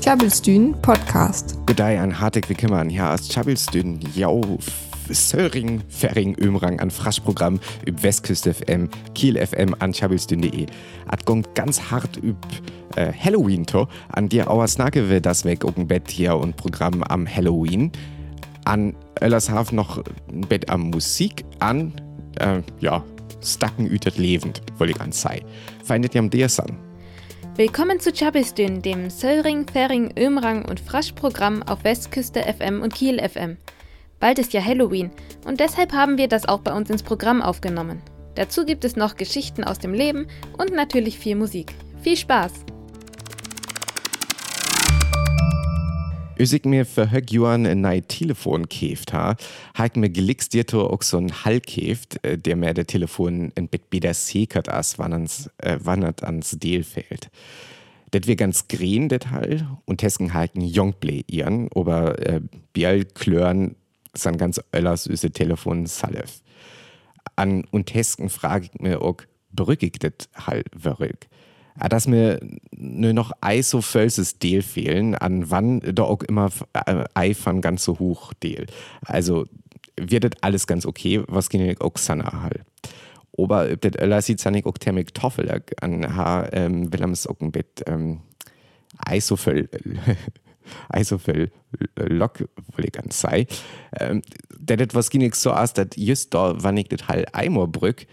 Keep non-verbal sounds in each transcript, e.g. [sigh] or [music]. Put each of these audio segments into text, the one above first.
Tjabelstün Podcast. Gedei an hartig wie kümmern, ja, aus Tjabelstün, jau, Söring, Ferring, Ömrang an Fraschprogramm üb Westküste FM, Kiel FM an tjabelstün.de. At gong ganz hart üb äh, Halloween to, an dir auer Snake will das weg um Bett hier und Programm am Halloween. An Öllershaft noch ein Bett am Musik, an, äh, ja, Stacken ütet lebend, wollte ich an sei. Feindet ihr am Deersan? Willkommen zu Chabistün, dem Söllring, Fering, Ömrang und Frasch-Programm auf Westküste FM und Kiel FM. Bald ist ja Halloween und deshalb haben wir das auch bei uns ins Programm aufgenommen. Dazu gibt es noch Geschichten aus dem Leben und natürlich viel Musik. Viel Spaß! Als ich mir für hög Johann ein neues Telefon käft ha, hat mir gelikst dir auch so ein Hall käft, äh, der mir der Telefon ein bit besser sichert as, wann ans, äh, wann ans Deal fällt. Das wir ganz grün, das Hall, und Tesken halten Jongble ihren, aber äh, Bial klören san ganz öllers süße Telefon Salef. An und Tesken frage ich mir auch, brückig das Hall wirklich. Ah, dass mir nur noch ei so völses fehlen, an wann da auch immer äh, ei von ganz so hoch Deal. Also wird das alles ganz okay, was ich auch sana halt. Aber ob das öller sieht auch temmig Toffel an ha ähm, Willems auch ein Bett ähm, ei so voll ei [laughs] so voll Lock, wohl ich ganz sei. Ähm, das was ging so aus, dass just da, wann ich das halt einmal brück,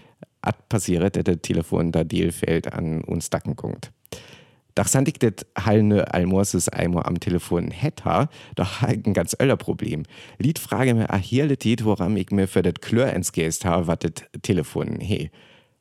at dass das Telefon da Deal fällt an uns Dacken kommt. Doch sind ich das halne Almorses einmal am Telefon hätte, doch ein ganz öller Problem. Lied frage mir a hier Lied, woran ich mir für das Klör ins Geist habe, was das Telefon he.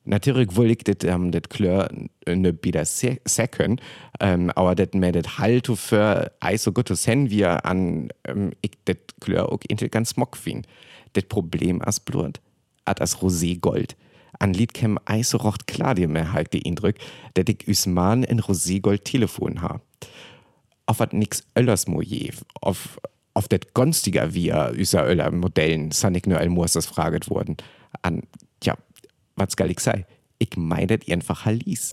Natürlich will ich das, ähm, das Klör ne wieder säcken, ähm, aber das mir das halt für ei so gut sen wir an ähm, ich das Klör auch ganz mock fin. Das Problem as Blut, at as Rosé Gold an Liedkem rocht klar dir mir halt die Eindruck, dass ich Usman in Roségold Telefon ha. Auf wat nix Öllers moje, auf, auf det günstiger wie üser Öller Modellen, san ich nur Almoas das fraget worden. An, ja, was gal ich sei? Ich meinet einfach Halis.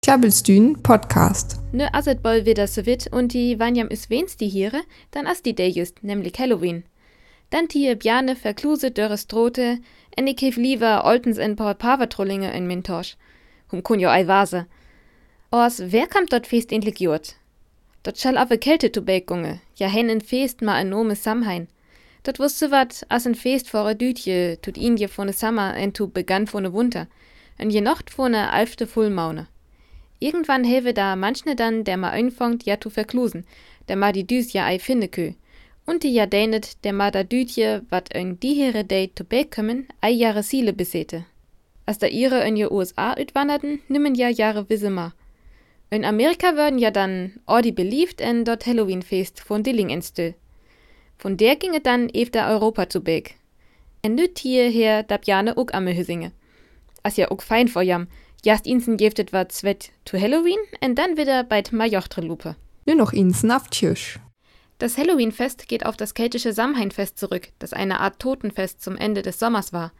Tjabelstün Podcast. Ne aset boll wieder so wit und die wanjam is wens die hiere, dann as die day just, nämlich Halloween. Dann tie bjane verkluse dörres drote, en ik hev liever oltens en paar pavertrollinge in min tosch. Hum kun jo ei vase. Ors, wer kam dort fest endlich jurt? Dort schall ave Kälte to Bekunge, ja hen en fest ma en nome Samhain. Dort wusste wat, as en fest vor a Dütje, tut ihn je von Sommer en tu begann von Winter, en je nocht von alfte Fullmaune. Irgendwann hewe da manchne dann, der ma einfangt, ja tu verklusen, der ma die Düs ja ei finde kö. Und die ja dänet, der ma da Dütje, wat ein dihere Date to bekommen, ei Jahre Siele besete. Als da ihre in je USA utwanderten, nimmen ja Jahre Wissemer. In Amerika würden ja dann Ordi beliebt en dort Halloween-Fest von Dilling enstö. Von der ginge dann efter Europa zu Beg. En nüt hier her dab jane uck amme Hüsinge. As ja uck fein vor jam, jast insen giftet wat zwet to Halloween en dann wieder beit Majochtre Lupe. Nur noch ins Nafttisch. Das Halloween-Fest geht auf das keltische Samhainfest zurück, das eine Art Totenfest zum Ende des Sommers war.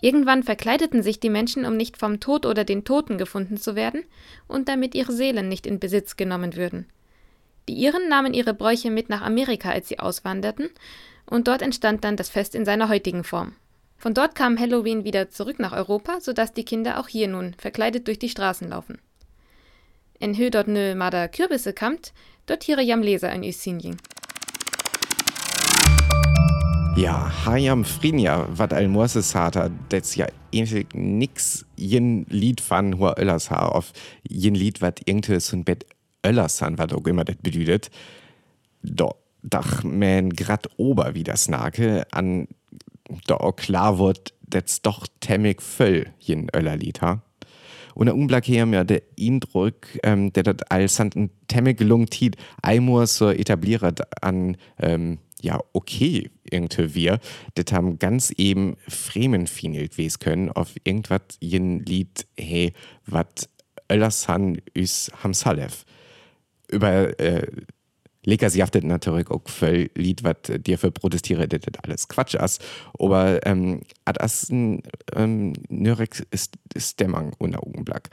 Irgendwann verkleideten sich die Menschen, um nicht vom Tod oder den Toten gefunden zu werden und damit ihre Seelen nicht in Besitz genommen würden. Die Iren nahmen ihre Bräuche mit nach Amerika, als sie auswanderten, und dort entstand dann das Fest in seiner heutigen Form. Von dort kam Halloween wieder zurück nach Europa, sodass die Kinder auch hier nun verkleidet durch die Straßen laufen. En hö dort nö Mader Kürbisse kamt, dort hier jam Leser in Isinjing. Ja, Hayam Frinja, wat al Morses hat, das ja irgendwie nix jen Lied van hua Öllers ha auf jen Lied wat irgendwie so ein Bett Öllers han, wat auch immer das bedeutet. Do, dach men grad ober wie das Nake an auch klar wird, das doch temmig voll jen Öllerlied ha. Und der Unblack hier mir der Eindruck, ähm, der das als ein temmig gelungen tiet, einmal so etabliert an ähm, ja, okay, irgendwie wir, das haben ganz eben Fremen finelt wes können auf irgendwas jen Lied, hey, wat Öllers han üs ham Salef. Über äh, Lecker sie haftet natürlich auch voll Lied, was dir für protestiere, das alles Quatsch ist. Aber ähm, ad as ein ähm, Nürek ist, ist Dämmang unter Augenblick.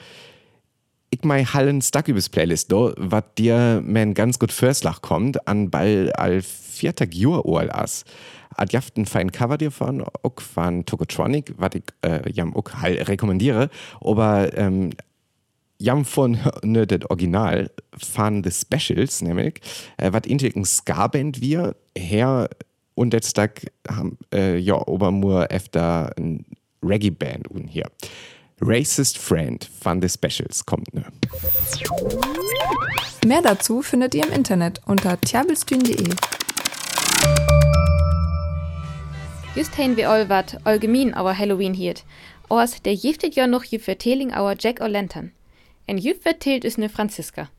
Ich ich mei Hallen Stack übers Playlist do, wat dir mein ganz gut Förslach kommt, an ball al vierter Jahr ohl as. Ad jaft ein fein Cover dir von ook van Tokotronic, wat ich äh, jam ook hal rekommendiere, aber ähm, jam von [laughs] ne, das Original fan The Specials, nämlich, äh, wat intigen Ska-Band wir, her und jetzt da haben, äh, ja, Obermur öfter ein Reggae-Band und hier. Racist Friend von The Specials kommt ne. Mehr dazu findet ihr im Internet unter tjabelstühn.de. Just hein wir all wat allgemein our Halloween hiert. Ors, der giftet ja noch je Verteling our Jack O'Lantern. En jüf vertelt is ne Franziska.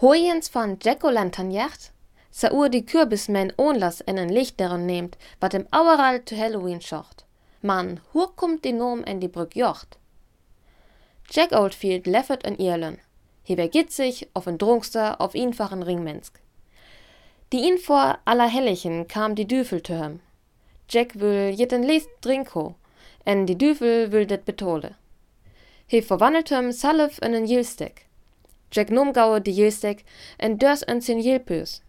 Hojens von Jack O'Lantern jacht, sa ur die Kürbismen onlas en en Lichteren nehmt, wat im Aueral zu Halloween schocht. Man, hur kommt die Nom en die Brück jocht? Jack Oldfield leffert in Irland. Hier vergitt sich auf en Drunkster, auf einfachen Ringmensk. Die ihn vor Allerhellichen kam die Düfel töm. Jack will jitten lest Drinko, en die Düfel will det betole. He verwandelt hem salf in en Jilstek. Jack numgaue die Jilstek en dörs en sin Jilpös.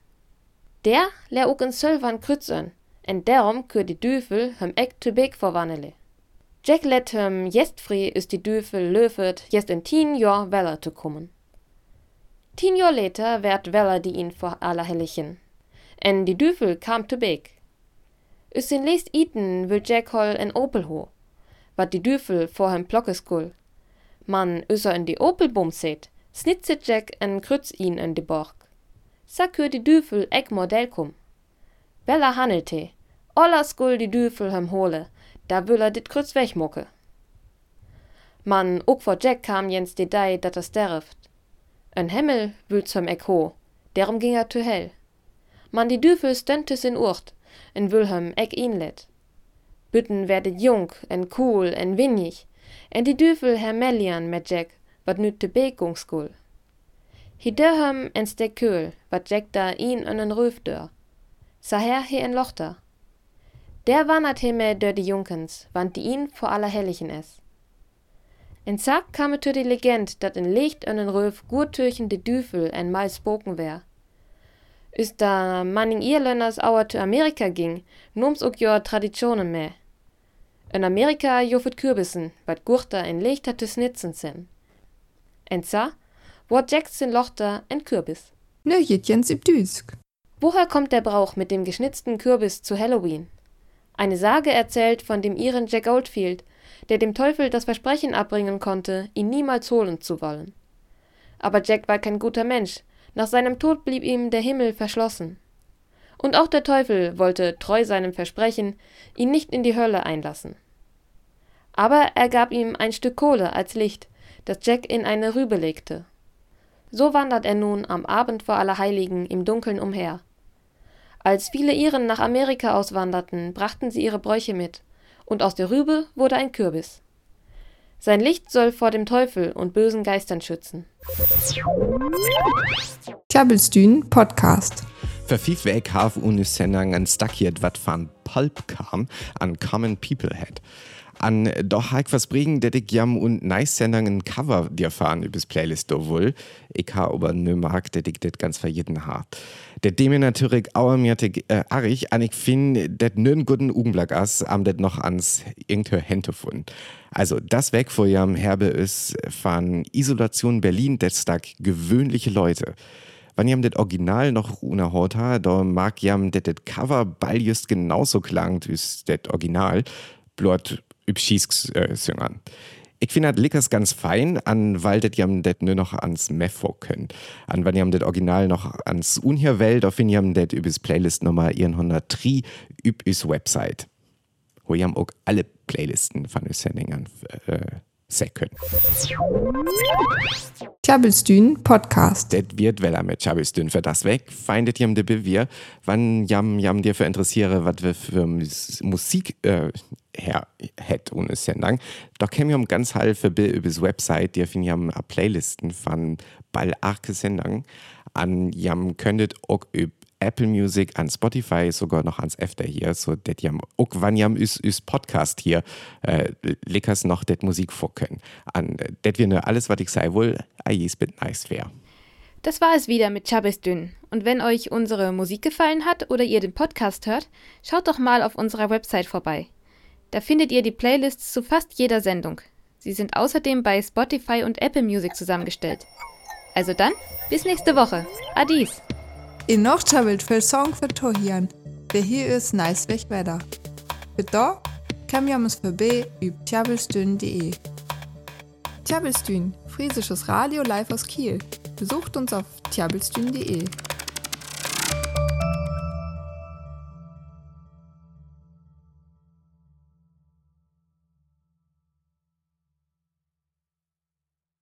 Der lär ook en Sölvan krützen, en derom kür die Düfel hem eck zu big verwandele. Jack let hem jestfri is die Düfel löfet, jest in tien Jahr weller zu kommen. Tien Jahr later werd weller die ihn vor Allerhellichen. En die Düfel kam zu big. Is sin leest iten will Jack hol en Opel ho, wat die Düfel vor hem plockeskull. Man öser in die Opelbom seht, snitzet Jack en krütz ihn in die Borg. Sa kür die Düfel eck Modell kum. Bella hannelte, olla skull die Düfel hem hole, da will er dit krütz wegmucke. Man, ook vor Jack kam jens die Dei, dat er sterft. En Himmel will zum Eck ho, derum ging er zu hell. Man die Düfel stöntes in Urt, en Wilhelm eck ihn let. Bütten werdet jung, en cool, en winnig, en die Düfel hermelian met Jack, wat nu te bekungskul. Hi dörhem en stek köl, wat Jack da ihn en en Röf dör. Sa her he en Lochter. Der wandert himme dör die Junkens, wann die ihn vor Allerhellichen es. En zack kam zu die Legend, dat in Licht en en Röf gut türchen die Düfel en mal spoken wär. Is da manning Irländers auer zu Amerika ging, nums ook jor Traditionen mehr. In Amerika jofet Kürbissen, wat Gurter en Lichter zu snitzen sin. En sa, wort Jackson Lochter en Kürbis. Nö, jens üb Düsk. Woher kommt der Brauch mit dem geschnitzten Kürbis zu Halloween? Eine Sage erzählt von dem Iren Jack Oldfield, der dem Teufel das Versprechen abbringen konnte, ihn niemals holen zu wollen. Aber Jack war kein guter Mensch, nach seinem Tod blieb ihm der Himmel verschlossen. Und auch der Teufel wollte, treu seinem Versprechen, ihn nicht in die Hölle einlassen. Aber er gab ihm ein Stück Kohle als Licht, das Jack in eine Rübe legte. So wandert er nun am Abend vor Allerheiligen im Dunkeln umher. Als viele Iren nach Amerika auswanderten, brachten sie ihre Bräuche mit, und aus der Rübe wurde ein Kürbis. Sein Licht soll vor dem Teufel und bösen Geistern schützen. Tjabelstühn Podcast. Für fief Weg haf unis Sendung an Stackiert wat van Pulp kam, an Common People Head. An doch haik was bringen, der ich jam und nice Sendungen Cover dir fahren übers Playlist do wohl. Ich ha aber nö mag, der ich det ganz verjeden ha. Der dem natürlich auch mir äh, arrig, an ich find, det nön guten Ugenblick as, am det noch ans irgendeine Hände fun. Also, das weg vor jam herbe ist von Isolation Berlin, det stak gewöhnliche Leute. Wenn jam das Original noch unerhört ha, da mag jam det det Cover ball just genauso klangt wie das Original, blot übschieß äh, singen. Ich finde das Lickers ganz fein, an weil das jam det nur noch ans Mefo können. An wenn jam das Original noch ans Unhier Welt, da find jam det übers Playlist Nummer 103 üb is Website. Wo jam auch alle Playlisten von den Sendungen äh, sehen können. Tjabelstühn Podcast. Det wird weller mit Chabelstün für das weg. Feindet jam de Bewier, wann jam jam dir für interessiere, was wir für Mus- Musik äh, her het ohne Sendung. Da käme jam ganz halfe Bill übers Website, dir fin jam a Playlisten von ball arke Sendung. An jam könntet auch üb Apple Music, an Spotify, sogar noch ans Efter hier, so det jam, auch wann jam üs, üs Podcast hier, äh, leckers noch det Musik vorkönnen. An det wir ne alles, was ich sei wohl, a jes bit nice wär. Das war es wieder mit Chabes Dünn. Und wenn euch unsere Musik gefallen hat oder ihr den Podcast hört, schaut doch mal auf unserer Website vorbei. Da findet ihr die Playlists zu fast jeder Sendung. Sie sind außerdem bei Spotify und Apple Music zusammengestellt. Also dann, bis nächste Woche. Adies. In noch chabelt für Song für Tohian. Der hier ist nice weg weiter. Für da kam ja uns vorbei über tjabelstün.de. Tjabelstün, friesisches Radio live aus Kiel. Besucht uns auf tjabelstün.de.